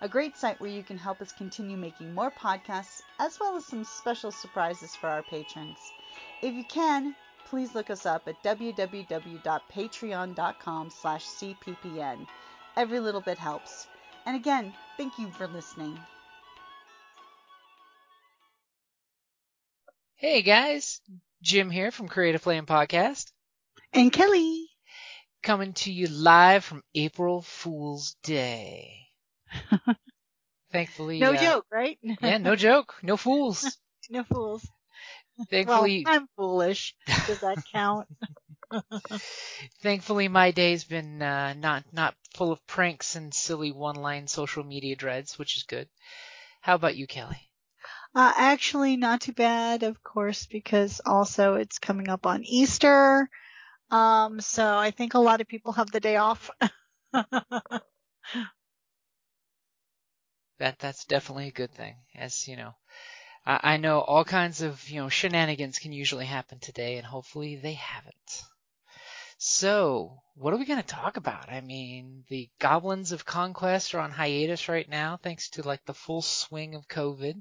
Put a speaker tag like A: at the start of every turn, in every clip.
A: a great site where you can help us continue making more podcasts as well as some special surprises for our patrons. If you can, please look us up at www.patreon.com slash cppn. Every little bit helps. And again, thank you for listening.
B: Hey guys, Jim here from Creative Flame Podcast.
A: And Kelly
B: coming to you live from April Fool's Day. Thankfully,
A: no
B: uh,
A: joke, right?
B: yeah, no joke, no fools.
A: no fools.
B: Thankfully,
A: well, I'm foolish. Does that count?
B: Thankfully, my day's been uh, not not full of pranks and silly one-line social media dreads, which is good. How about you, Kelly?
A: Uh, actually, not too bad, of course, because also it's coming up on Easter. Um, so I think a lot of people have the day off.
B: That that's definitely a good thing. As you know, I, I know all kinds of you know shenanigans can usually happen today, and hopefully they haven't. So, what are we going to talk about? I mean, the Goblins of Conquest are on hiatus right now, thanks to like the full swing of COVID.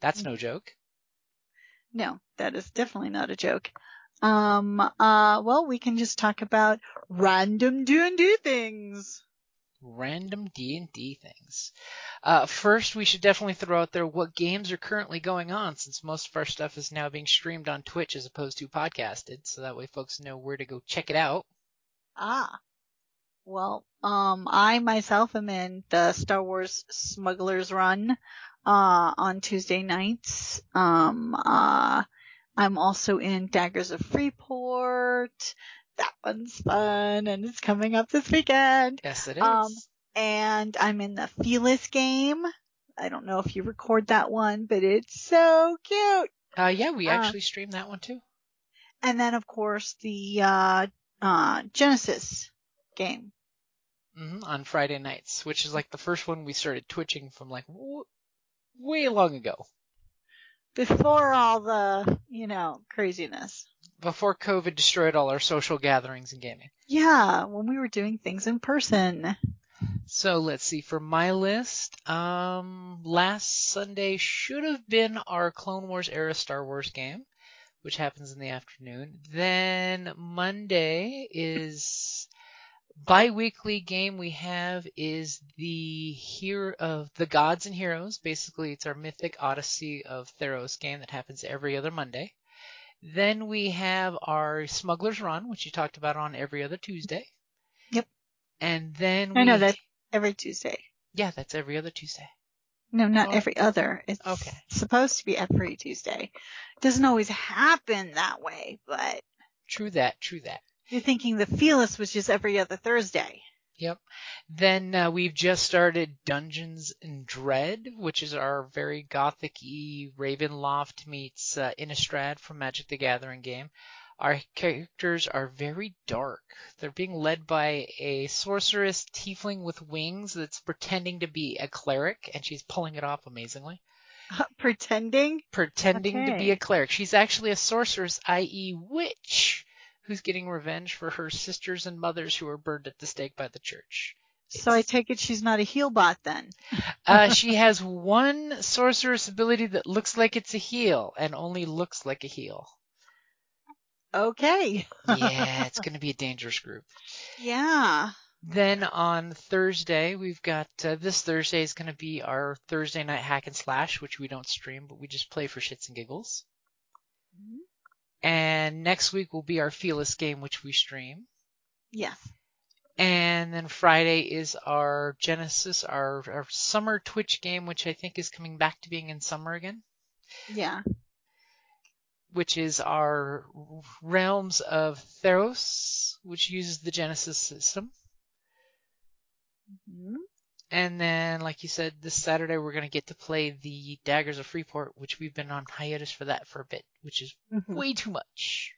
B: That's no joke.
A: No, that is definitely not a joke. Um, uh, well, we can just talk about random do and do things.
B: Random D&D things. Uh, first, we should definitely throw out there what games are currently going on, since most of our stuff is now being streamed on Twitch as opposed to podcasted, so that way folks know where to go check it out.
A: Ah. Well, um, I myself am in the Star Wars Smugglers Run, uh, on Tuesday nights. Um, uh, I'm also in Daggers of Freeport. That one's fun and it's coming up this weekend.
B: Yes, it is. um.
A: And I'm in the Felis game. I don't know if you record that one, but it's so cute.
B: Uh, yeah, we uh, actually uh, streamed that one too.
A: And then of course the, uh, uh, Genesys game.
B: Mm-hmm, on Friday nights, which is like the first one we started twitching from like w- way long ago
A: before all the, you know, craziness.
B: Before COVID destroyed all our social gatherings and gaming.
A: Yeah, when we were doing things in person.
B: So let's see. For my list, um, last Sunday should have been our Clone Wars era Star Wars game, which happens in the afternoon. Then Monday is bi-weekly game we have is the hero of the gods and heroes basically it's our mythic odyssey of theros game that happens every other monday then we have our smugglers run which you talked about on every other tuesday
A: yep
B: and then
A: i know that every tuesday
B: yeah that's every other tuesday
A: no, not oh. every other. It's okay. supposed to be every Tuesday. It doesn't always happen that way, but.
B: True that, true that.
A: You're thinking the Felis was just every other Thursday.
B: Yep. Then uh, we've just started Dungeons and Dread, which is our very gothic-y Ravenloft meets uh, Innistrad from Magic the Gathering game. Our characters are very dark. They're being led by a sorceress tiefling with wings that's pretending to be a cleric, and she's pulling it off amazingly.
A: Uh, pretending?
B: Pretending okay. to be a cleric. She's actually a sorceress, i.e., witch who's getting revenge for her sisters and mothers who were burned at the stake by the church.
A: So I take it she's not a heal bot then.
B: uh, she has one sorceress ability that looks like it's a heal and only looks like a heal.
A: Okay.
B: yeah, it's going to be a dangerous group.
A: Yeah.
B: Then on Thursday, we've got uh, this Thursday is going to be our Thursday night hack and slash, which we don't stream, but we just play for shits and giggles. And next week will be our Fearless game, which we stream.
A: Yes.
B: And then Friday is our Genesys, our, our summer Twitch game, which I think is coming back to being in summer again.
A: Yeah.
B: Which is our Realms of Theros, which uses the Genesys system.
A: hmm
B: And then, like you said, this Saturday we're going to get to play the Daggers of Freeport, which we've been on hiatus for that for a bit, which is
A: Mhm.
B: way too much.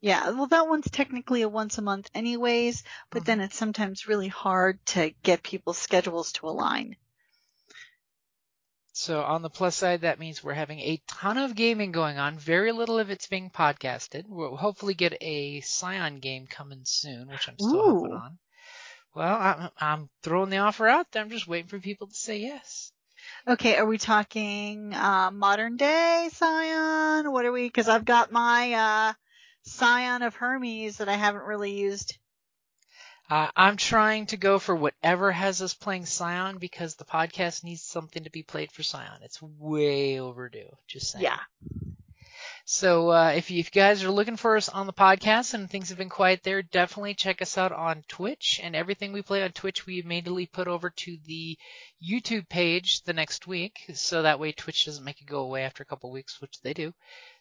A: Yeah, well, that one's technically a once a month anyways, but then it's sometimes really hard to get people's schedules to align.
B: So on the plus side, that means we're having a ton of gaming going on. Very little of it's being podcasted. We'll hopefully get a Scion game coming soon, which I'm still hoping on. Well, I'm, I'm throwing the offer out there. I'm just waiting for people to say yes.
A: Okay, are we talking uh, modern day Scion? What are we? Because I've got my uh, Scion of Hermes that I haven't really used.
B: Uh, I'm trying to go for whatever has us playing Scion because the podcast needs something to be played for Scion. It's way overdue. Just saying.
A: Yeah.
B: So uh, if, you, if you guys are looking for us on the podcast and things have been quiet there, definitely check us out on Twitch. And everything we play on Twitch, we immediately put over to the YouTube page the next week. So that way Twitch doesn't make it go away after a couple weeks, which they do.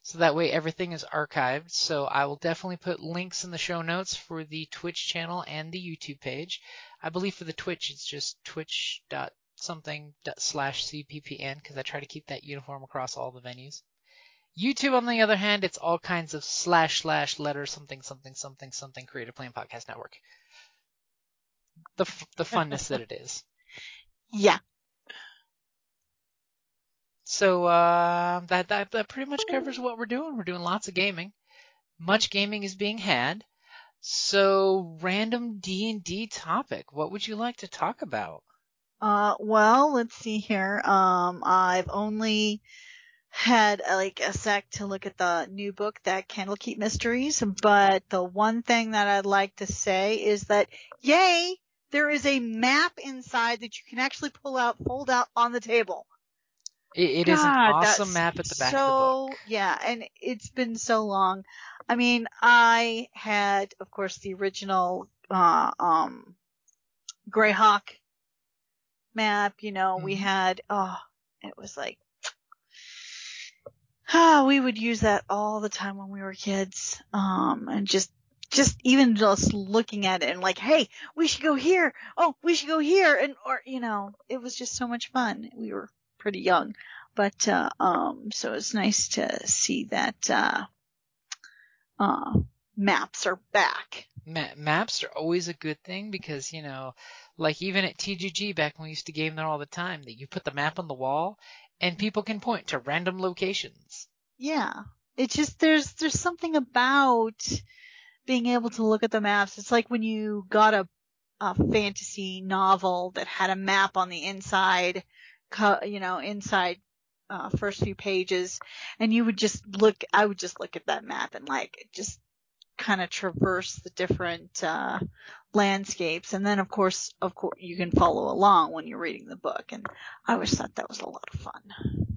B: So that way everything is archived. So I will definitely put links in the show notes for the Twitch channel and the YouTube page. I believe for the Twitch it's just twitch dot something slash cppn because I try to keep that uniform across all the venues. YouTube, on the other hand, it's all kinds of slash slash letter something something something something Creative Flame podcast network. The f- the funness that it is.
A: Yeah.
B: So uh, that, that that pretty much covers what we're doing. We're doing lots of gaming. Much gaming is being had. So random D and D topic. What would you like to talk about?
A: Uh, well, let's see here. Um, I've only had uh, like a sec to look at the new book that Candlekeep Mysteries, but the one thing that I'd like to say is that yay, there is a map inside that you can actually pull out, fold out on the table.
B: It, it is an awesome map at the back
A: so,
B: of the book.
A: Yeah, and it's been so long. I mean, I had, of course, the original uh, um, Greyhawk map. You know, we
B: Mhm.
A: had. Oh, it was like. Ah, we would use that all the time when we were kids. Um, and just, just even just looking at it and like, hey, we should go here. Oh, we should go here. And, or, you know, it was just so much fun. We were pretty young, but, uh, um, so it's nice to see that, uh, uh, maps are back.
B: Ma- maps are always a good thing because you know, like even at TGG back when we used to game there all the time, that you put the map on the wall and people can point to random locations.
A: Yeah. It's just, there's, there's something about being able to look at the maps. It's like when you got a, a fantasy novel that had a map on the inside, you know, inside, uh, first few pages and you would just look, I would just look at that map and like just kind of traverse the different, uh, landscapes. And then of course, of course, you can follow along when you're reading the book. And I always thought that was a lot of fun.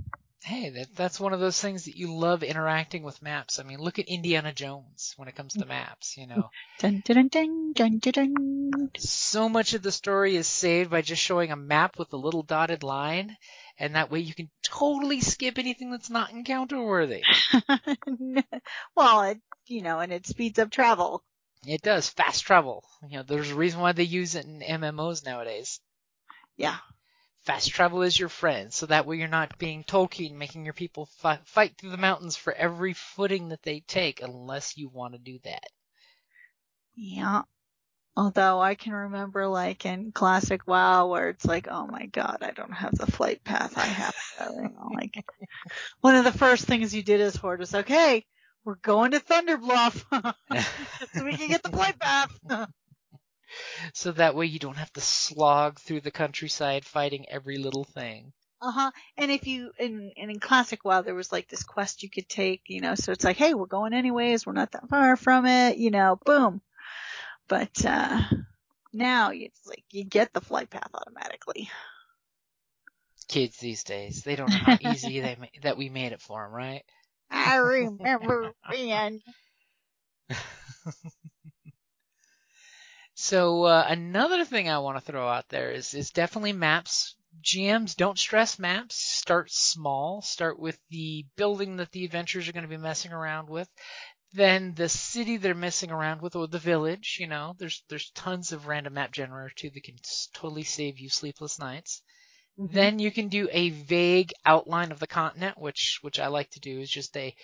B: Hey, that, that's one of those things that you love interacting with maps. I mean, look at Indiana Jones when it comes to maps, you know.
A: Dun, dun, dun, dun, dun.
B: So much of the story is saved by just showing a map with a little dotted line, and that way you can totally skip anything that's not encounter worthy.
A: well, it, you know, and it speeds up travel.
B: It does fast travel. You know, there's a reason why they use it in MMOs nowadays.
A: Yeah.
B: Fast travel is your friend, so that way you're not being Tolkien, making your people fi- fight through the mountains for every footing that they take, unless you want to do that.
A: Yeah. Although I can remember like in classic WoW where it's like, oh my god, I don't have the flight path I have. you know, like one of the first things you did as Horde was, okay, we're going to Thunder Bluff so we can get the flight path.
B: So that way you don't have to slog through the countryside fighting every little thing.
A: Uh huh. And if you in and in classic WoW, there was like this quest you could take, you know. So it's like, hey, we're going anyways. We're not that far from it, you know. Boom. But uh now it's like you get the flight path automatically.
B: Kids these days, they don't know how easy they ma- that we made it for them, right?
A: I remember when.
B: So uh, another thing I want to throw out there is is definitely maps. GMs don't stress maps. Start small. Start with the building that the adventurers are going to be messing around with. Then the city they're messing around with, or the village. You know, there's there's tons of random map generator too that can totally save you sleepless nights. Mm-hmm. Then you can do a vague outline of the continent, which which I like to do is just a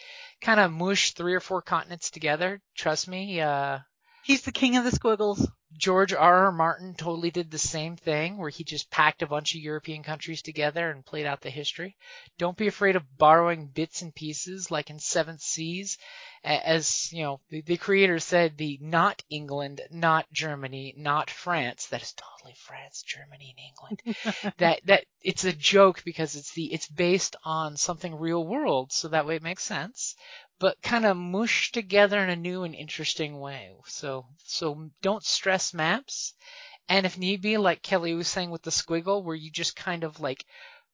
B: kind of mush three or four continents together. Trust me, uh,
A: He's the king of the squiggles.
B: George R. R. Martin totally did the same thing where he just packed a bunch of European countries together and played out the history. Don't be afraid of borrowing bits and pieces like in Seventh Seas. As, you know, the, the creator said, the not England, not Germany, not France. That is totally France, Germany, and England. that, that, it's a joke because it's the, it's based on something real world. So that way it makes sense but kind of mushed together in a new and interesting way. So, so don't stress maps. And if need be, like Kelly was saying with the squiggle, where you just kind of like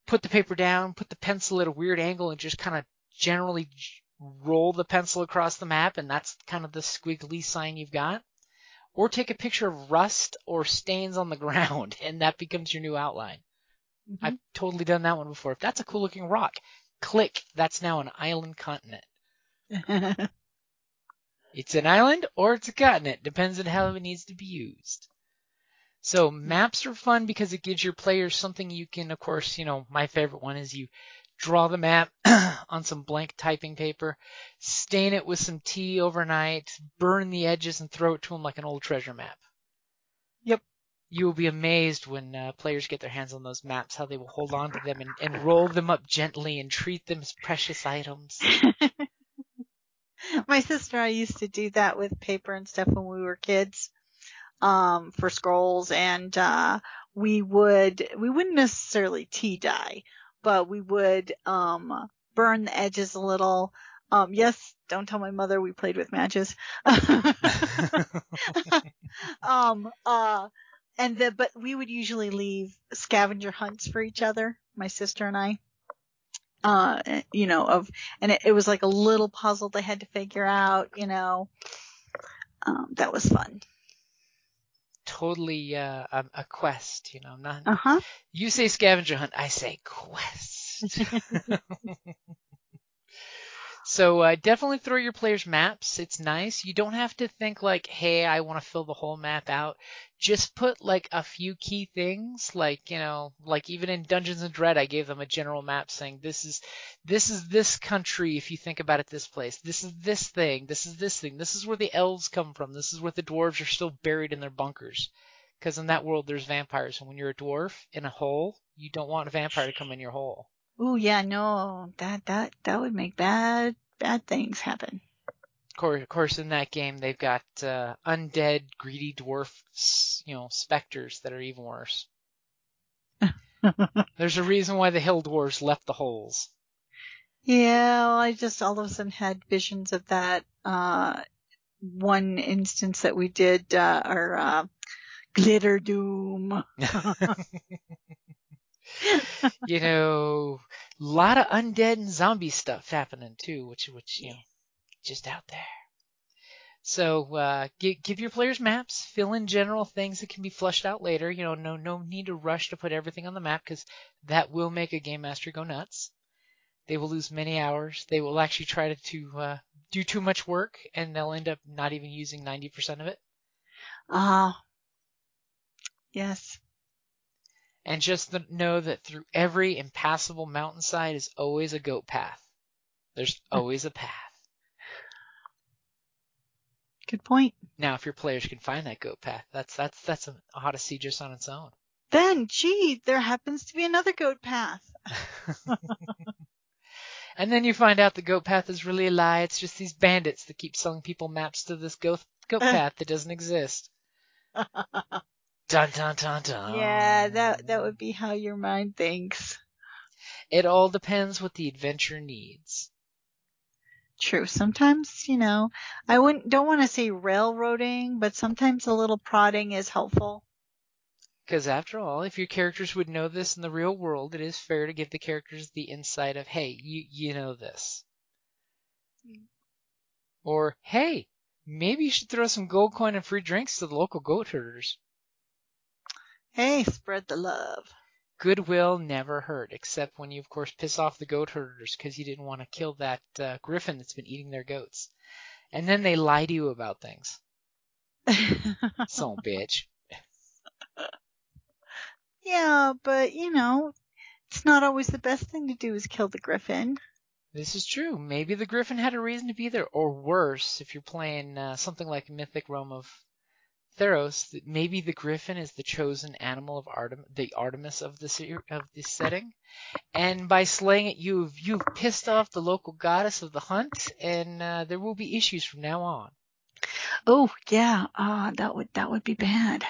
B: put the paper down, put the pencil at a weird angle, and just kind of generally roll the pencil across the map, and that's kind of the squiggly sign you've got. Or take a picture of rust or stains on the ground, and that becomes your new outline. Mm-hmm. I've totally done that one before. If that's a cool looking rock, click, that's now an island continent. it's an island or it's a continent, depends on how it needs to be used. So maps are fun because it gives your players something you can, of course, you know, my favorite one is you draw the map on some blank typing paper, stain it with some tea overnight, burn the edges and throw it to them like an old treasure map.
A: Yep.
B: You will be amazed when uh, players get their hands on those maps, how they will hold on to them and, and roll them up gently and treat them as precious items.
A: My sister and I used to do that with paper and stuff when we were kids, um, for scrolls and, uh, we would, we wouldn't necessarily tea dye, but we would, um, burn the edges a little. Um, yes, don't tell my mother we played with matches. um, uh, and the, but we would usually leave scavenger hunts for each other, my sister and I uh, you know, of, and it, it, was like a little puzzle they had to figure out, you know, um, that was fun.
B: Totally, uh, a, a quest, you know, not,
A: uh-huh.
B: you say scavenger hunt, I say quest. So uh, definitely throw your players maps. It's nice. You don't have to think like, hey, I want to fill the whole map out. Just put like a few key things, like you know, like even in Dungeons and Dread, I gave them a general map saying this is this is this country if you think about it this place. This is this thing. This is this thing. This is where the elves come from. This is where the dwarves are still buried in their bunkers. Because in that world there's vampires, and when you're a dwarf in a hole, you don't want a vampire to come in your hole.
A: Oh yeah, no, that that that would make bad bad things happen.
B: Of course, of course, in that game they've got uh, undead, greedy dwarfs, you know, specters that are even worse. There's a reason why the hill dwarves left the holes.
A: Yeah, well, I just all of a sudden had visions of that uh, one instance that we did uh, our uh, glitter doom.
B: you know, a lot of undead and zombie stuff happening too, which which you know, just out there. So uh, give, give your players maps, fill in general things that can be flushed out later. You know, no no need to rush to put everything on the map because that will make a game master go nuts. They will lose many hours. They will actually try to, to uh, do too much work, and they'll end up not even using 90% of it.
A: Ah, uh, yes.
B: And just know that through every impassable mountainside is always a goat path. There's hmm. always a path.
A: Good point.
B: Now, if your players can find that goat path, that's that's that's an odyssey just on its own.
A: Then, gee, there happens to be another goat path.
B: and then you find out the goat path is really a lie. It's just these bandits that keep selling people maps to this goat goat eh. path that doesn't exist. Dun dun dun dun.
A: Yeah, that that would be how your mind thinks.
B: It all depends what the adventure needs.
A: True. Sometimes, you know, I wouldn't don't want to say railroading, but sometimes a little prodding is helpful.
B: Because after all, if your characters would know this in the real world, it is fair to give the characters the insight of, hey, you you know this. Or, hey, maybe you should throw some gold coin and free drinks to the local goat herders.
A: Hey, spread the love.
B: Goodwill never hurt, except when you, of course, piss off the goat herders because you didn't want to kill that uh, griffin that's been eating their goats. And then they lie to you about things. Son bitch.
A: yeah, but you know, it's not always the best thing to do is kill the griffin.
B: This is true. Maybe the griffin had a reason to be there, or worse, if you're playing uh, something like Mythic Realm of Theros, maybe the griffin is the chosen animal of Artem, the Artemis of this of this setting, and by slaying it, you've you've pissed off the local goddess of the hunt, and uh, there will be issues from now on.
A: Oh yeah, uh, that would that would be bad.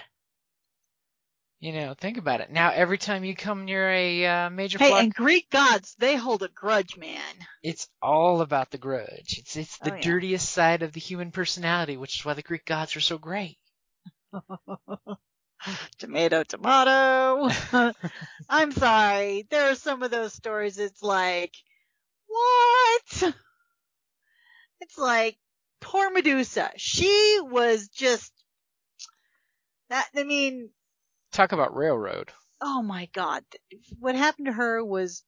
B: You know, think about it. Now, every time you come near a uh, major
A: Hey,
B: plot,
A: and Greek gods, they hold a grudge, man.
B: it's all about the grudge. It's it's the
A: Oh, yeah.
B: dirtiest side of the human personality, which is why the Greek gods are so great.
A: tomato, tomato. I'm sorry. There are some of those stories. It's like, what? It's like poor Medusa. She was just that. I mean,
B: Talk about railroad.
A: oh my God. What happened to her was,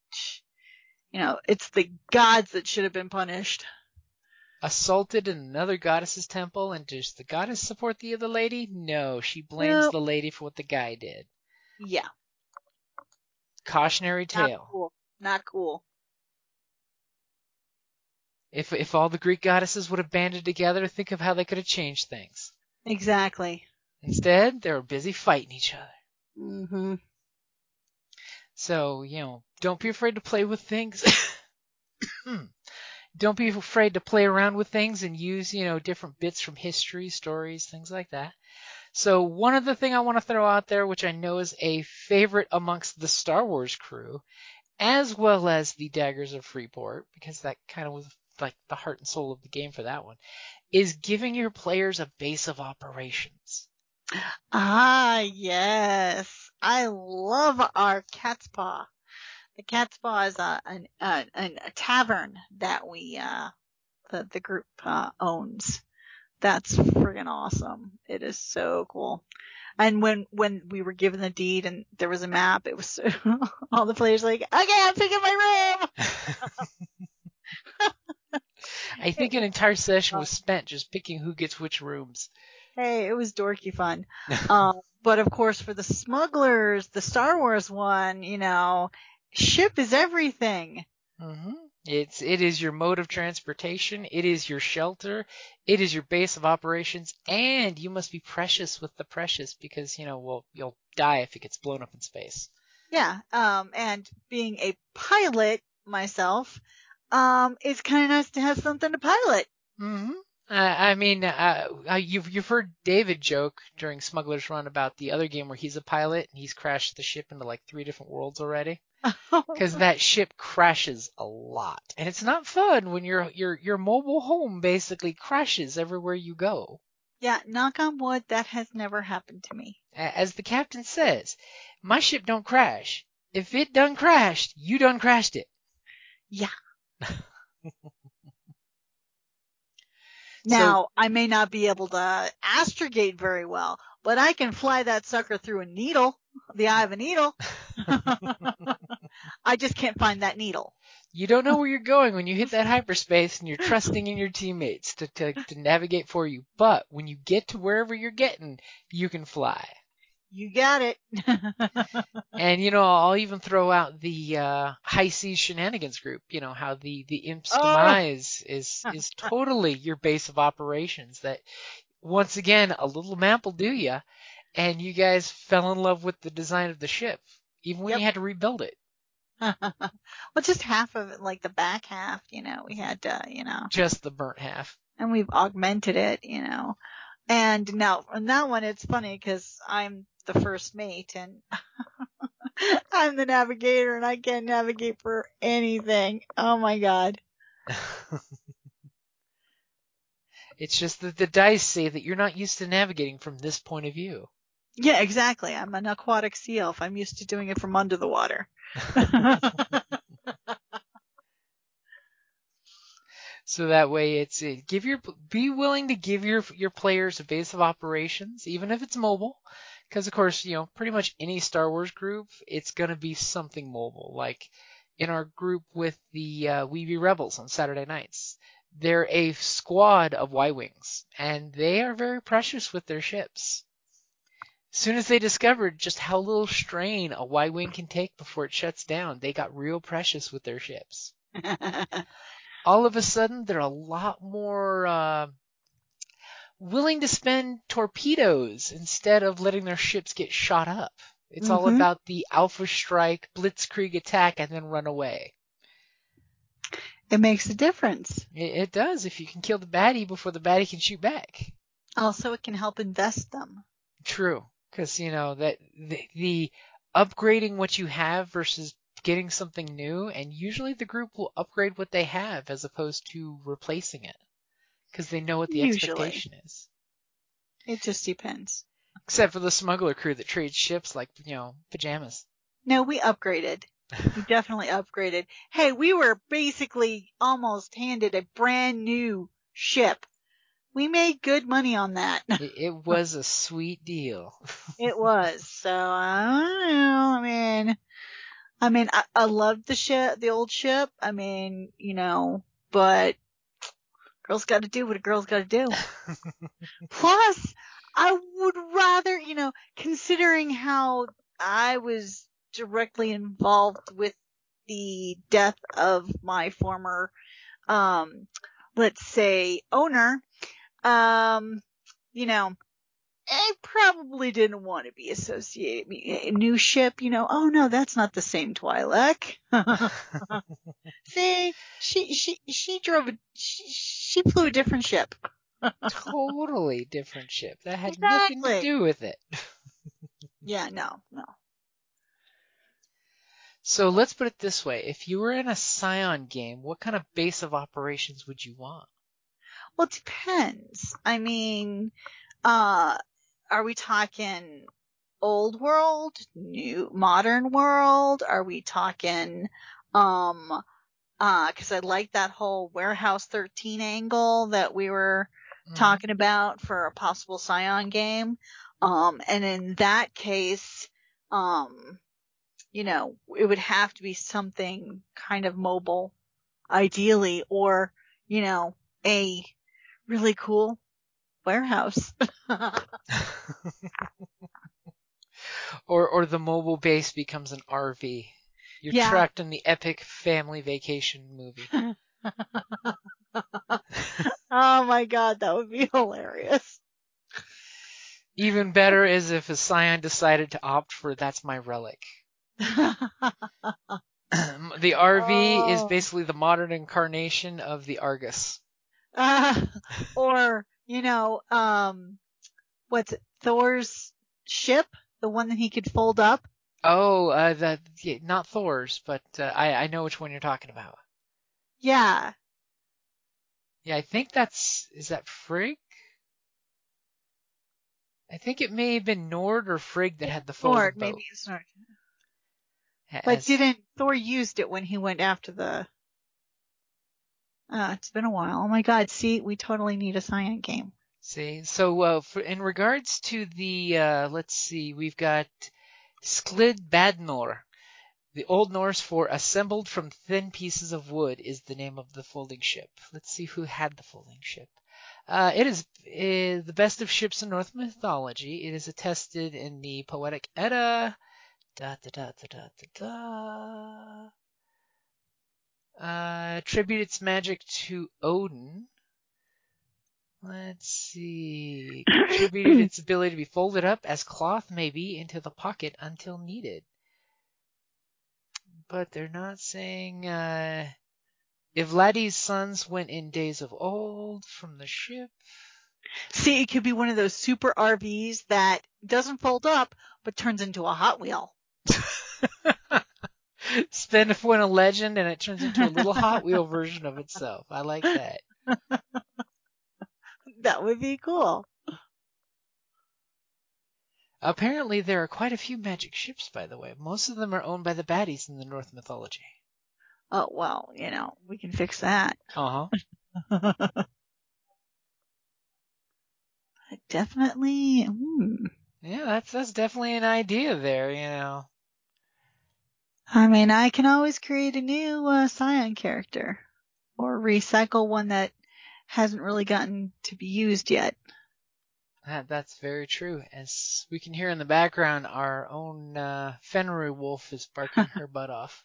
A: you know, it's the gods that should have been punished.
B: Assaulted in another goddess's temple, and does the goddess support the other lady? No, she blames
A: Nope.
B: the lady for what the guy did.
A: Yeah.
B: Cautionary tale.
A: Not cool. Not cool.
B: If if all the Greek goddesses would have banded together, think of how they could have changed things.
A: Exactly.
B: Instead, they were busy fighting each other.
A: hmm
B: So, you know, don't be afraid to play with things. don't be afraid to play around with things and use, you know, different bits from history, stories, things like that. So, one other thing I want to throw out there, which I know is a favorite amongst the Star Wars crew, as well as the Daggers of Freeport, because that kind of was like the heart and soul of the game for that one, is giving your players a base of operations.
A: Ah, yes. I love our cat's paw. The cat's paw is a, an, a, a tavern that we, uh, the, the group, uh, owns. That's friggin' awesome. It is so cool. And when, when we were given the deed and there was a map, it was so, all the players like, okay, I'm picking my room.
B: I think an entire session was spent just picking who gets which rooms.
A: Hey, it was dorky fun. um, but of course, for the smugglers, the Star Wars one, you know, ship is everything.
B: hmm It's it is your mode of transportation, it is your shelter, it is your base of operations, and you must be precious with the precious because you know well you'll die if it gets blown up in space.
A: Yeah. Um, and being a pilot myself, um, it's kind of nice to have something to pilot.
B: hmm Uh, I mean, uh, uh, you've you've heard David joke during Smuggler's Run about the other game where he's a pilot and he's crashed the ship into like three different worlds already. because that ship crashes a lot, and it's not fun when your your your mobile home basically crashes everywhere you go.
A: yeah, knock on wood, that has never happened to me.
B: As the captain says, my ship don't crash. If it done crashed, you done crashed it.
A: Yeah. Now, I may not be able to astrogate very well, but I can fly that sucker through a needle, the eye of a needle. I just can't find that needle.
B: You don't know where you're going when you hit that hyperspace, and you're trusting in your teammates to, to to navigate for you. But when you get to wherever you're getting, you can fly.
A: You got it.
B: And you know, I'll even throw out the uh, high seas shenanigans group. You know how the the imp's
A: Oh.
B: demise is is totally your base of operations. That once again, a little map will do ya, and you guys fell in love with the design of the ship, even when
A: Yep.
B: you had to rebuild it.
A: well, just half of it, like the back half, you know, we had to, you know,
B: Just the burnt half.
A: and we've augmented it, you know. And now on that one, it's funny because I'm the first mate and I'm the navigator and I can't navigate for anything. Oh my god.
B: it's just that the dice say that you're not used to navigating from this point of view.
A: Yeah, exactly. I'm an aquatic sea elf. I'm used to doing it from under the water.
B: So that way it's it, give your be willing to give your your players a base of operations, even if it's mobile. Because of course, you know, pretty much any Star Wars group, it's gonna be something mobile. Like in our group with the uh, Weeby Rebels on Saturday nights, they're a squad of Y-wings, and they are very precious with their ships. As soon as they discovered just how little strain a Y-wing can take before it shuts down, they got real precious with their ships. All of a sudden, they're a lot more uh, willing to spend torpedoes instead of letting their ships get shot up. It's all
A: Mhm.
B: about the Alpha Strike, Blitzkrieg attack, and then run away.
A: it makes a difference.
B: It, it does if you can kill the baddie before the baddie can shoot back.
A: Also, it can help invest them.
B: True, because you know that the, the upgrading what you have versus getting something new, and usually the group will upgrade what they have as opposed to replacing it, because they know what the
A: Usually.
B: expectation is.
A: It just depends.
B: Except for the smuggler crew that trades ships like you know pajamas.
A: No, we upgraded. We definitely upgraded. Hey, we were basically almost handed a brand new ship. We made good money on that.
B: It, it was a sweet deal.
A: It was. So I don't know. I mean, I mean, I, I loved the ship, the old ship. I mean, you know, but girls got to do what a girl's got to do. Plus, I would rather, you know, considering how I was directly involved with the death of my former, um, let's say owner, um, you know, I probably didn't want to be associated. A new ship, you know, oh no, that's not the same Twi'lek. See, she, she, she drove a, she, she flew a different ship.
B: totally different ship. That had nothing to do with it.
A: Yeah, no, no.
B: So let's put it this way. If you were in a Scion game, what kind of base of operations would you want?
A: Well, it depends. I mean, uh, are we talking old world, new, modern world? Are we talking, um, uh, cause I like that whole warehouse 13 angle that we were
B: Mhm.
A: talking about for a possible Scion game. Um, and in that case, um, you know, it would have to be something kind of mobile, ideally, or, you know, a really cool warehouse.
B: or or the mobile base becomes an RV. You're
A: Yeah.
B: trapped in the epic family vacation movie.
A: oh my god, that would be hilarious.
B: Even better is if a Scion decided to opt for that's my relic. the RV is
A: Oh.
B: basically the modern incarnation of the Argus.
A: Uh, or, you know, um, what's it, Thor's ship? The one that he could fold up?
B: Oh, uh, the yeah, not Thor's, but uh, I I know which one you're talking about.
A: Yeah.
B: Yeah, I think that's is that Frigg. I think it may have been Nord or Frigg that had the folding
A: Thor,
B: boat.
A: maybe it's not.
B: Has-
A: But didn't Thor used it when he went after the? Uh, it's been a while. Oh my God! See, we totally need a Scion game.
B: See, so uh, for, in regards to the, uh, let's see, we've got Skidbladnir. The Old Norse for assembled from thin pieces of wood is the name of the folding ship. Let's see who had the folding ship. Uh, it is uh, the best of ships in Norse mythology. It is attested in the Poetic Edda. Da da da da da da da. Uh, attribute its magic to Odin. Let's see. Contributed its ability to be folded up as cloth may be into the pocket until needed. But they're not saying, uh, Ivaldi's sons went in days of old from the ship.
A: See, it could be one of those super RVs that doesn't fold up but turns into a Hot Wheel.
B: Spend a point of legend and it turns into a little Hot Wheel version of itself. I like that.
A: That would be cool.
B: Apparently there are quite a few magic ships, by the way. Most of them are owned by the baddies in the Norse mythology.
A: Oh well, you know, we can fix that.
B: Uh huh.
A: Definitely. Hmm.
B: Yeah, that's that's definitely an idea there, you know.
A: I mean, I can always create a new uh, Scion character or recycle one that hasn't really gotten to be used yet.
B: That, that's very true. As we can hear in the background, our own uh, Fenrir wolf is barking her butt off.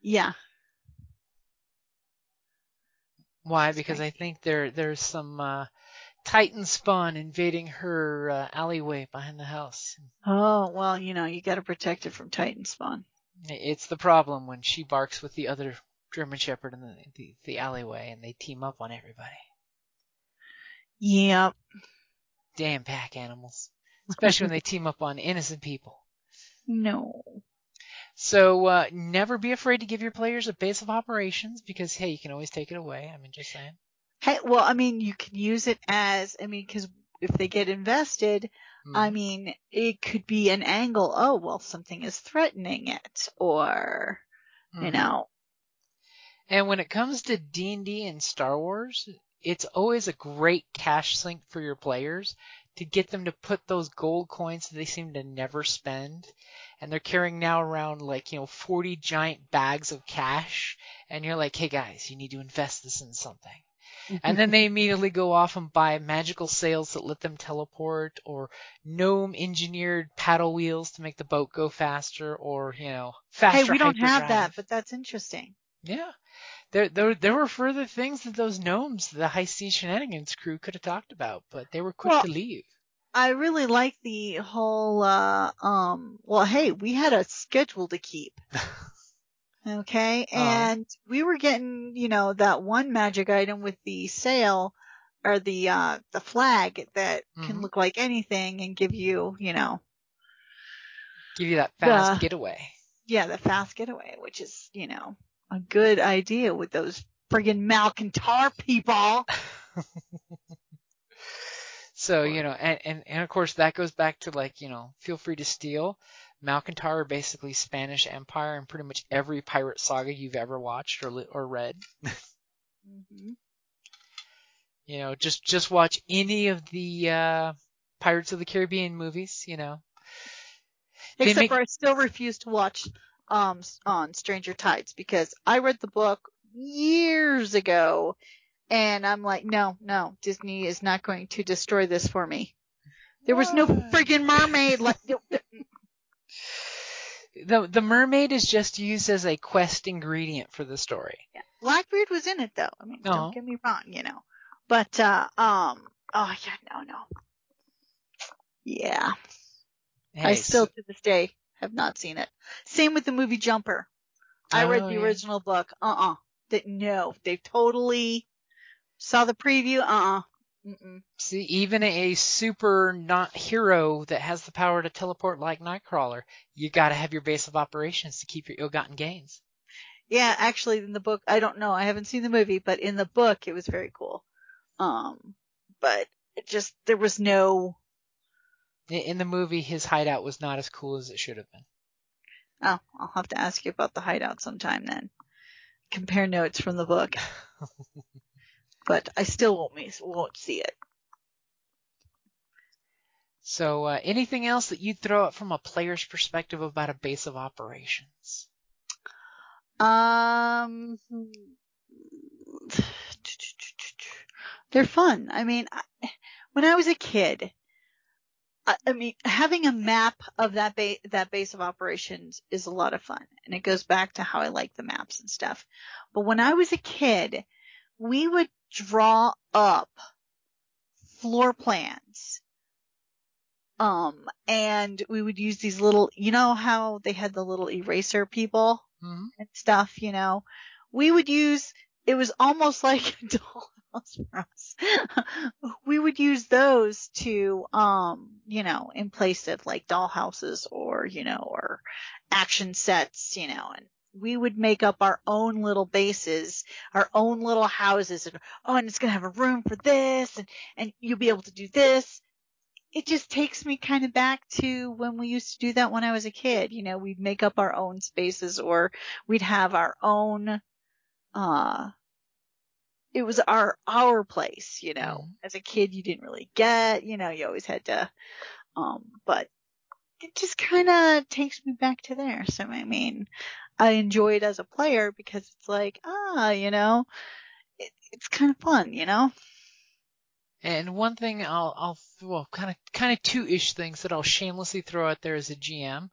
A: Yeah.
B: Why? Because I think there there's some uh, Titan spawn invading her uh, alleyway behind the house.
A: Oh, well, you know, you gotta protect it from Titan spawn.
B: It's the problem when she barks with the other German Shepherd in the, the, the alleyway and they team up on everybody.
A: Yep.
B: Damn pack animals. Especially when they team up on innocent people.
A: No.
B: So uh, never be afraid to give your players a base of operations because hey, you can always take it away. I mean, just saying.
A: Hey, well, I mean, you can use it as, I mean, because if they get invested,
B: Mm.
A: I mean, it could be an angle. Oh, well, something is threatening it, or you
B: Mhm.
A: know,
B: And when it comes to D&D and Star Wars, it's always a great cash sink for your players to get them to put those gold coins that they seem to never spend. And they're carrying now around like, you know, 40 giant bags of cash. And you're like, hey guys, you need to invest this in something. And then they immediately go off and buy magical sails that let them teleport or gnome engineered paddle wheels to make the boat go faster or, you know, faster
A: hey, we don't have that, but that's interesting.
B: Yeah. There, there, there were further things that those gnomes, the High Sea Shenanigans crew, could have talked about, but they were quick
A: Well-
B: to leave.
A: I really like the whole, uh, um, well, hey, we had a schedule to keep. Okay. And we were getting, you know, that one magic item with the sail or the, uh, the flag that can
B: Mhm.
A: look like anything and give you, you know,
B: Give you that fast
A: The-
B: getaway.
A: yeah, the fast getaway, which is, you know, a good idea with those friggin' Malcontar people.
B: So, you know, and, and, and of course that goes back to like, you know, feel free to steal. Malcontar are basically Spanish Empire and pretty much every pirate saga you've ever watched or, or read.
A: hmm
B: You know, just, just watch any of the, uh, Pirates of the Caribbean movies, you know.
A: Except
B: make-
A: for I still refuse to watch um on Stranger Tides because I read the book years ago and I'm like, no, no, Disney is not going to destroy this for me. There was no friggin' mermaid like
B: The, the mermaid is just used as a quest ingredient for the story.
A: Blackbeard was in it though. I mean, don't get me wrong, you know. But uh um oh yeah, no, no. Yeah. I still
B: so-
A: to this day have not seen it. Same with the movie Jumper. I read
B: Oh,
A: the
B: yeah.
A: original book. Uh-uh. That no, they totally saw the preview. Uh-uh. Mm-mm.
B: See, even a super not hero that has the power to teleport like Nightcrawler, you gotta have your base of operations to keep your ill-gotten gains.
A: Yeah, actually in the book, I don't know. I haven't seen the movie, but in the book it was very cool. Um, but it just, there was no,
B: In the movie, his hideout was not as cool as it should have been.
A: oh, I'll have to ask you about the hideout sometime then. Compare notes from the book. but I still won't, miss- won't see it.
B: So, uh, anything else that you'd throw out from a player's perspective about a base of operations?
A: Um, they're fun. I mean, I, when I was a kid, I, mean, having a map of that ba- that base of operations is a lot of fun, and it goes back to how I like the maps and stuff. But when I was a kid, we would draw up floor plans. Um, and we would use these little, you know how they had the little eraser people?
B: hmm
A: and stuff, you know, we would use, it was almost like a dollhouse us. we would use those to, um, you know, in place of like dollhouses or, you know, or action sets, you know, and we would make up our own little bases, our own little houses and, oh, and it's going to have a room for this and, and you'll be able to do this. It just takes me kind of back to when we used to do that when I was a kid. You know, we'd make up our own spaces or we'd have our own uh it was our our place, you know.
B: Mhm.
A: As a kid, you didn't really get, you know, you always had to, um, but it just kind of takes me back to there. So I mean, I enjoy it as a player because it's like, ah, you know, it, it's kind of fun, you know.
B: And one thing I'll, I'll, well, kind of, kind of two-ish things that I'll shamelessly throw out there as a GM.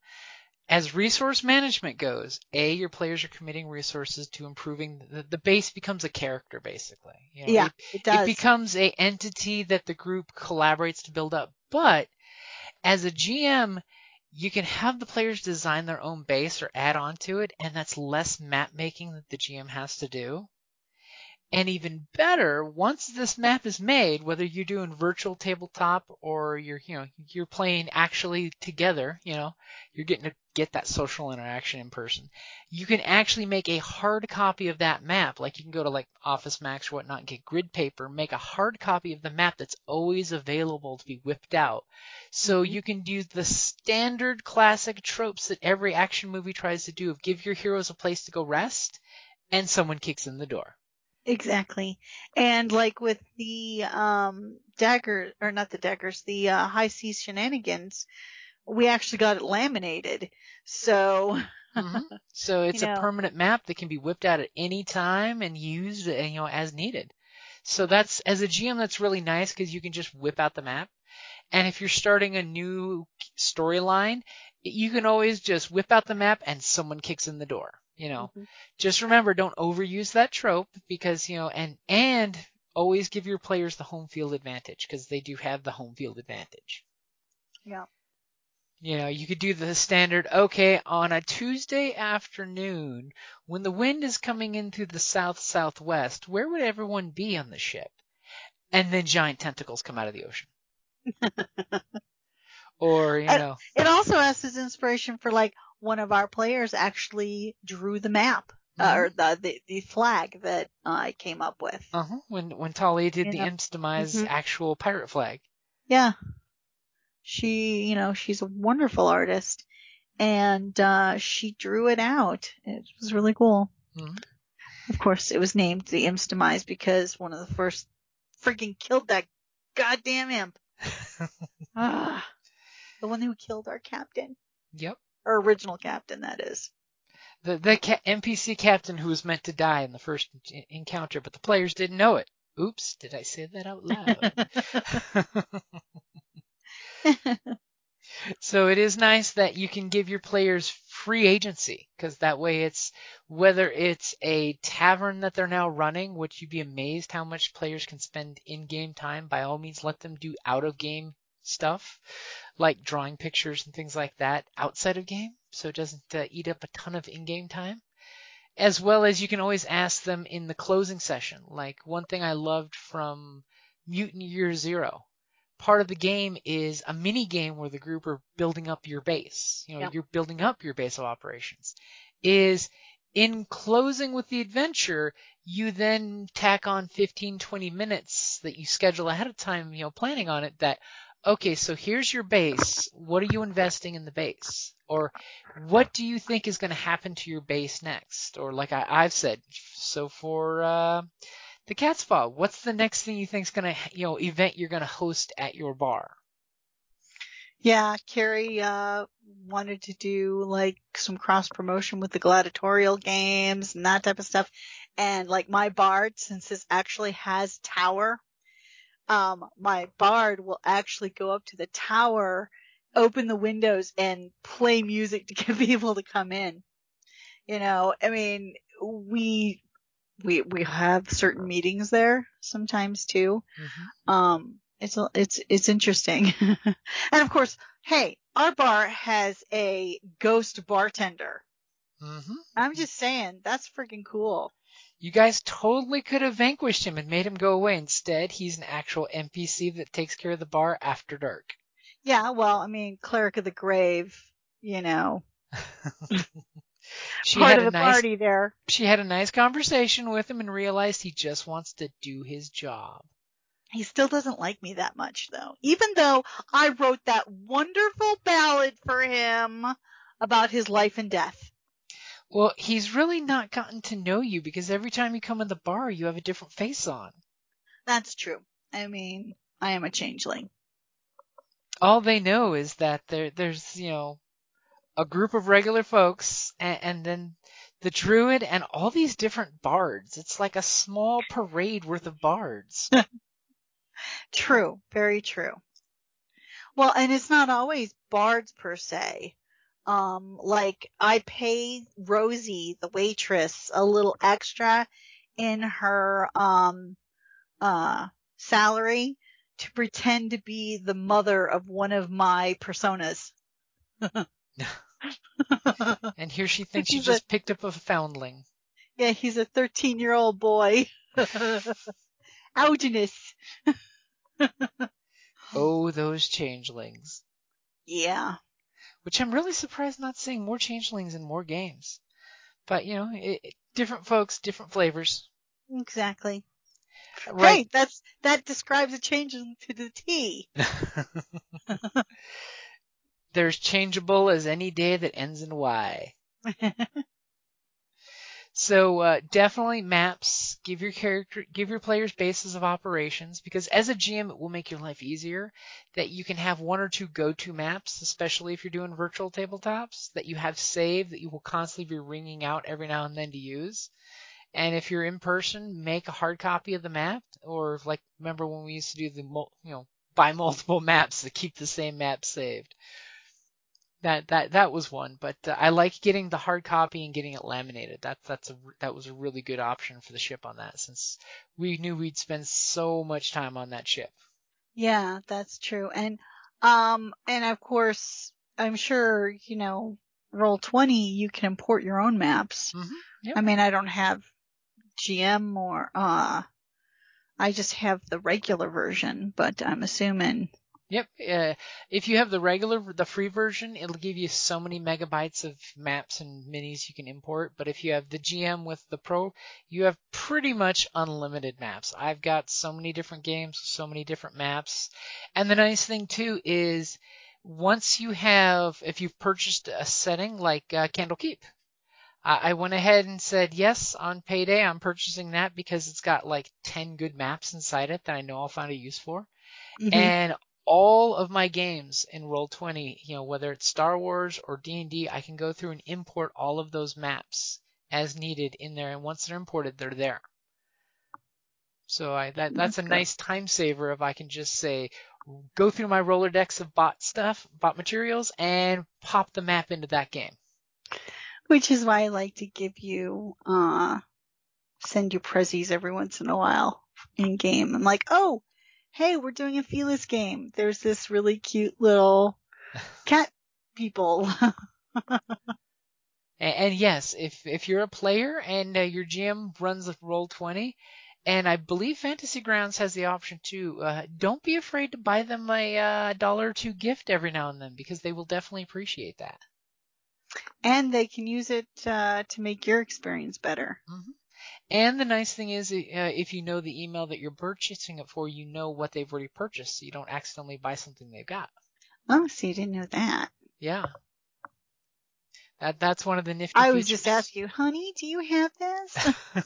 B: As resource management goes, A, your players are committing resources to improving the, the base becomes a character basically. You know,
A: Yeah,
B: it,
A: it does.
B: it becomes a entity that the group collaborates to build up. But as a GM, you can have the players design their own base or add on to it, and that's less map making that the GM has to do. And even better, once this map is made, whether you're doing virtual tabletop or you're, you know, you're playing actually together, you know, you're getting to get that social interaction in person. You can actually make a hard copy of that map. Like you can go to like Office Max or whatnot and get grid paper, make a hard copy of the map that's always available to be whipped out. So
A: Mhm.
B: you can do the standard classic tropes that every action movie tries to do of give your heroes a place to go rest and someone kicks in the door.
A: Exactly. And like with the um dagger or not the daggers, the uh, high seas shenanigans, we actually got it laminated. So
B: Mhm. So it's
A: You
B: a permanent map that can be whipped out at any time and used, uh, you know, as needed. So that's as a GM, that's really nice because you can just whip out the map. And if you're starting a new storyline, you can always just whip out the map and someone kicks in the door. You know,
A: Mhm.
B: just remember, don't overuse that trope because you know, and and always give your players the home field advantage because they do have the home field advantage.
A: yeah.
B: You know, you could do the standard, okay, on a Tuesday afternoon, when the wind is coming in through the south southwest, where would everyone be on the ship? And then giant tentacles come out of the ocean. or, you
A: Uh,
B: know,
A: It also has its inspiration for like one of our players actually drew the map uh,
B: Mhm.
A: or the, the the flag that I came up with.
B: uh-huh, when when Talia did
A: You
B: the
A: know,
B: Imps demise
A: mhm.
B: actual pirate flag.
A: Yeah. She, you know, she's a wonderful artist and uh she drew it out. It was really cool.
B: Mhm.
A: Of course, it was named the Imp's Demise because one of the first freaking killed that goddamn imp. Ah, the one who killed our captain.
B: Yep.
A: Our original captain, that is.
B: The the ca- NPC captain who was meant to die in the first en- encounter, but the players didn't know it. Oops, did I say that out loud? So it is nice that you can give your players free agency because that way it's whether it's a tavern that they're now running, which you'd be amazed how much players can spend in-game time. By all means, let them do out-of-game stuff like drawing pictures and things like that outside of game, so it doesn't uh, eat up a ton of in-game time. As well as you can always ask them in the closing session. Like one thing I loved from Mutant Year Zero part of the game is a mini game where the group are building up your base. You know, you're building up your base of operations. Is in closing with the adventure, you then tack on 15, 20 minutes that you schedule ahead of time, you know, planning on it that, okay, so here's your base. What are you investing in the base? Or what do you think is going to happen to your base next? Or like I, I've said, so for, uh, the cat's paw. What's the next thing you think's gonna, you know, event you're gonna host at your bar?
A: Yeah, Carrie uh wanted to do like some cross promotion with the gladiatorial games and that type of stuff. And like my bard, since this actually has tower, um, my bard will actually go up to the tower, open the windows and play music to get people to come in. You know, I mean, we we we have certain meetings there sometimes too. Um, it's it's it's interesting, and of course, hey, our bar has a ghost bartender.
B: Mm-hmm.
A: I'm just saying that's freaking cool.
B: You guys totally could have vanquished him and made him go away. Instead, he's an actual NPC that takes care of the bar after dark.
A: Yeah, well, I mean, cleric of the grave, you know,
B: she
A: part
B: had
A: of
B: a
A: the
B: nice
A: party there.
B: she had a nice conversation with him and realized he just wants to do his job.
A: He still doesn't like me that much though, even though I wrote that wonderful ballad for him about his life and death.
B: Well, he's really not gotten to know you because every time you come in the bar, you have a different face on.
A: That's true. I mean, I am a changeling.
B: All they know is that there, there's, you know, a group of regular folks and, and then the druid and all these different bards. It's like a small parade worth of bards.
A: True. Very true. Well, and it's not always bards per se. Um, like I pay Rosie, the waitress, a little extra in her, um, uh, salary to pretend to be the mother of one of my personas.
B: and here she thinks she just
A: a-
B: picked up a foundling.
A: yeah, he's a 13 year old boy. Alginus.
B: Oh, those changelings.
A: Yeah.
B: Which I'm really surprised not seeing more changelings in more games. But, you know, it, it- different folks, different flavors.
A: Exactly.
B: Right.
A: That's that describes a change to the T.
B: They're as changeable as any day that ends in Y. So uh, definitely maps. Give your character, give your players bases of operations because as a GM, it will make your life easier. That you can have one or two go-to maps, especially if you're doing virtual tabletops, that you have saved that you will constantly be ringing out every now and then to use. And if you're in person, make a hard copy of the map, or like remember when we used to do the you know buy multiple maps to keep the same map saved. That that that was one, but uh, I like getting the hard copy and getting it laminated. That that's a that was a really good option for the ship on that since we knew we'd spend so much time on that ship.
A: yeah, that's true. And um and of course, I'm sure, you know, Roll20 you can import your own maps.
B: Mm-hmm. Yep.
A: I mean, I don't have GM or uh I just have the regular version, but I'm assuming
B: Yep. Uh, if you have the regular, the free version, it'll give you so many megabytes of maps and minis you can import. But if you have the GM with the Pro, you have pretty much unlimited maps. I've got so many different games, so many different maps. And the nice thing too is once you have, if you've purchased a setting like uh, Candlekeep, I I went ahead and said yes on payday. I'm purchasing that because it's got like 10 good maps inside it that I know I'll find a use for
A: Mhm.
B: and all of my games in Roll20, you know, whether it's Star Wars or D&D, I can go through and import all of those maps as needed in there, and once they're imported, they're there. So I that that's a nice time saver if I can just say go through my Rolodex of bot stuff, bot materials, and pop the map into that game.
A: which is why I like to give you uh send you prezzies every once in a while in game. I'm like, "Oh, hey, we're doing a Felis game. There's this really cute little cat people."
B: And, and yes, if if you're a player and uh, your GM runs a Roll20, and I believe Fantasy Grounds has the option too, uh, don't be afraid to buy them a uh, dollar or two gift every now and then because they will definitely appreciate that.
A: and they can use it uh to make your experience better.
B: And the nice thing is, uh, if you know the email that you're purchasing it for, you know what they've already purchased, so you don't accidentally buy something they've got.
A: Oh, see, you didn't know that.
B: Yeah. That that's one of the nifty
A: I was just asking you, honey, do you have this?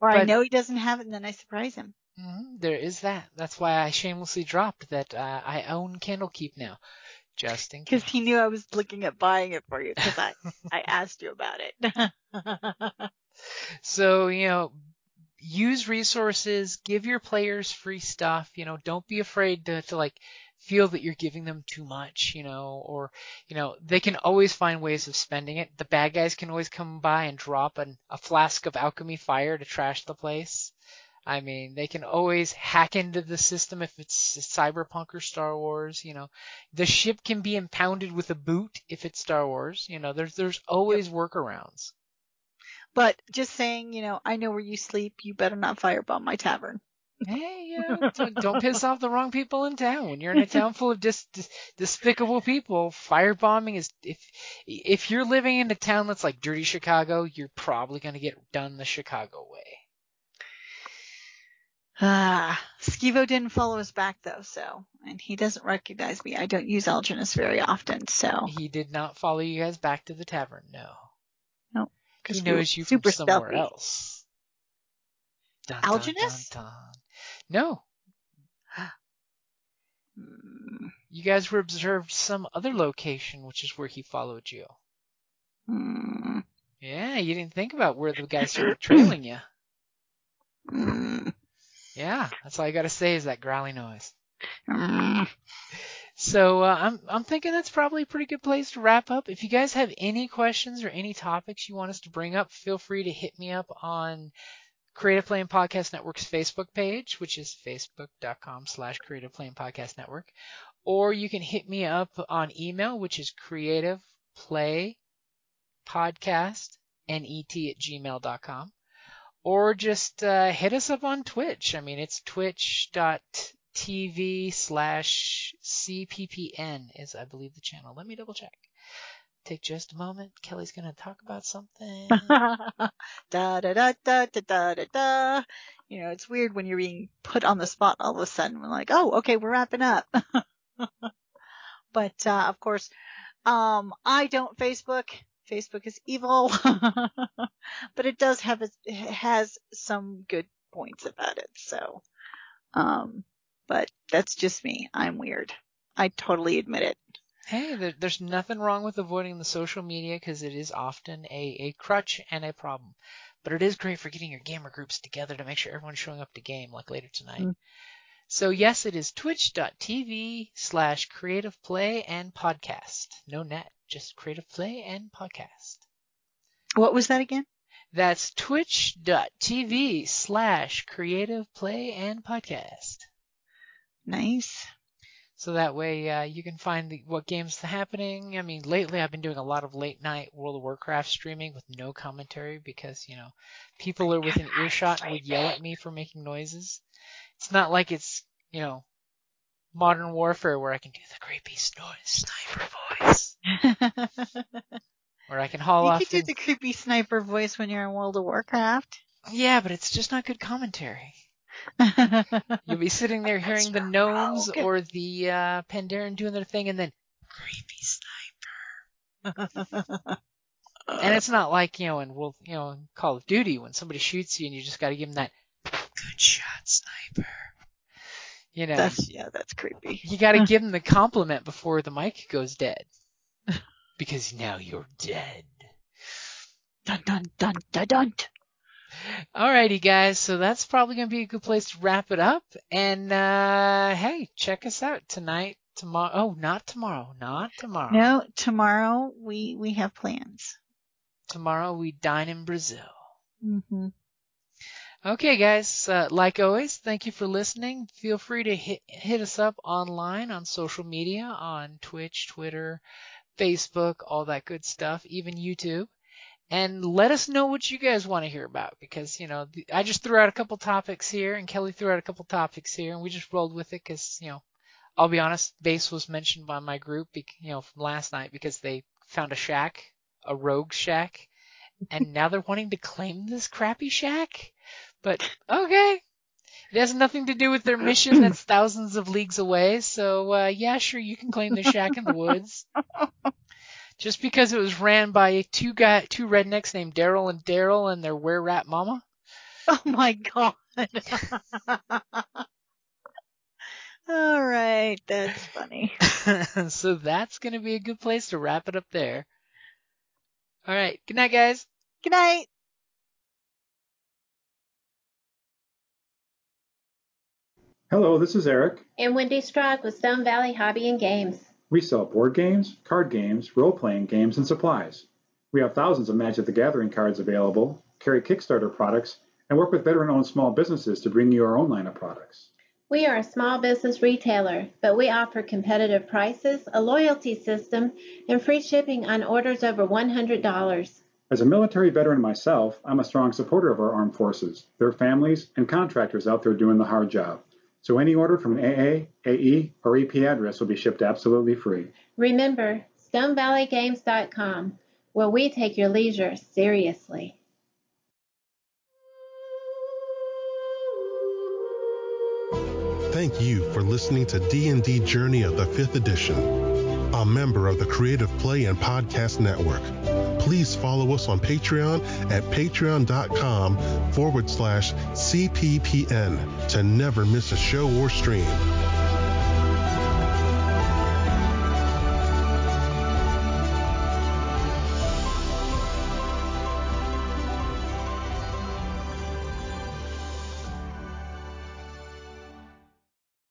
A: or I know he doesn't have it and then I surprise him.
B: hmm There is that. That's why I shamelessly dropped that uh, I own Candlekeep now, just in case.
A: Because he knew I was looking at buying it for you because I, I asked you about it.
B: So you know, use resources, give your players free stuff. You know, don't be afraid to, to like feel that you're giving them too much. You know, or you know, they can always find ways of spending it. The bad guys can always come by and drop an, a flask of alchemy fire to trash the place. I mean, they can always hack into the system if it's Cyberpunk or Star Wars. You know, the ship can be impounded with a boot if it's Star Wars. You know, there's there's always workarounds.
A: But just saying, you know, I know where you sleep. You better not firebomb my tavern.
B: Hey, you know, don't, don't piss off the wrong people in town. When you're in a town full of dis, dis, despicable people, firebombing is if if you're living in a town that's like dirty Chicago, you're probably going to get done the Chicago way.
A: Ah, Skivo didn't follow us back though, so and he doesn't recognize me. I don't use Alginus very often, so
B: He did not follow you guys back to the tavern, no. He knows you from somewhere
A: stealthy.
B: else. Dun,
A: Alginus?
B: dun, dun. No, you guys were observed some other location, which is where he followed you.
A: hmm,
B: Yeah, you didn't think about where the guys started trailing you.
A: hmm,
B: Yeah, that's all I gotta say is that growly noise.
A: hmm.
B: So uh, I'm I'm thinking that's probably a pretty good place to wrap up. If you guys have any questions or any topics you want us to bring up, feel free to hit me up on Creative Play and Podcast Network's Facebook page, which is facebook.com slash Creative Play and Podcast Network. Or you can hit me up on email, which is creative play podcast net at gmail.com. Or just uh, hit us up on Twitch. I mean, it's TV slash CPPN is, I believe, the channel. Let me double check. Take just a moment. Kelly's going to talk about something.
A: da, da, da, da, da, da, da, You know, it's weird when you're being put on the spot all of a sudden. We're like, oh, okay, we're wrapping up. but, uh, of course, um, I don't Facebook. Facebook is evil, but it does have, it has some good points about it. So, um, but that's just me. I'm weird. I totally admit it.
B: Hey, there, there's nothing wrong with avoiding the social media because it is often a, a crutch and a problem. But it is great for getting your gamer groups together to make sure everyone's showing up to game like later tonight.
A: Mm.
B: So yes, it is twitch.tv slash creative play and podcast. No net, just creative play and podcast.
A: What was that again?
B: That's twitch.tv slash creative play and podcast.
A: Nice.
B: So that way uh, you can find the, what games are happening. I mean, lately I've been doing a lot of late night World of Warcraft streaming with no commentary because, you know, people are within earshot and would yell at me for making noises. It's not like it's, you know, modern warfare where I can do the creepy snort sniper voice. Where I can haul
A: you
B: off.
A: You could do
B: and-
A: the creepy sniper voice when you're in World of Warcraft.
B: Yeah, but it's just not good commentary. You'll be sitting there hearing the gnomes
A: rogue.
B: or the uh, Pandaren doing their thing and then creepy sniper. And it's not like, you know, in World, you know, in Call of Duty when somebody shoots you and you just gotta give them that good shot sniper. You know,
A: that's yeah, that's creepy.
B: you gotta give them the compliment before the mic goes dead. Because now you're dead.
A: Dun dun dun dun dun.
B: Alrighty guys, so that's probably gonna be a good place to wrap it up. And uh hey, check us out tonight, tomorrow oh not tomorrow, not tomorrow.
A: No, tomorrow we we have plans.
B: Tomorrow we dine in Brazil.
A: Mm-hmm.
B: Okay, guys. Uh, like always, thank you for listening. Feel free to hit hit us up online on social media on Twitch, Twitter, Facebook, all that good stuff, even YouTube. And let us know what you guys want to hear about because you know I just threw out a couple topics here, and Kelly threw out a couple topics here, and we just rolled with it because you know I'll be honest, base was mentioned by my group, you know, from last night because they found a shack, a rogue shack, and now they're wanting to claim this crappy shack. But okay. It has nothing to do with their mission that's thousands of leagues away. So uh, yeah, sure, you can claim the shack in the woods. Just because it was ran by two guy, two rednecks named Daryl and Daryl and their were rat mama.
A: Oh my god. All right, that's funny.
B: so that's gonna be a good place to wrap it up there. All right, good night, guys.
A: Good night.
C: Hello, this is Eric.
D: and Wendy Strog with Stone Valley Hobby and Games.
C: We sell board games, card games, role playing games, and supplies. We have thousands of Magic the Gathering cards available, carry Kickstarter products, and work with veteran owned small businesses to bring you our own line of products.
D: We are a small business retailer, but we offer competitive prices, a loyalty system, and free shipping on orders over $100.
C: As a military veteran myself, I'm a strong supporter of our armed forces, their families, and contractors out there doing the hard job. So any order from an AA, AE, or AP address will be shipped absolutely free.
D: Remember, StoneValleyGames.com, where we take your leisure seriously.
E: thank you for listening to D&D Journey of the 5th Edition, a member of the Creative Play and Podcast Network. Please follow us on Patreon at patreon.com forward slash CPPN to never miss a show or stream.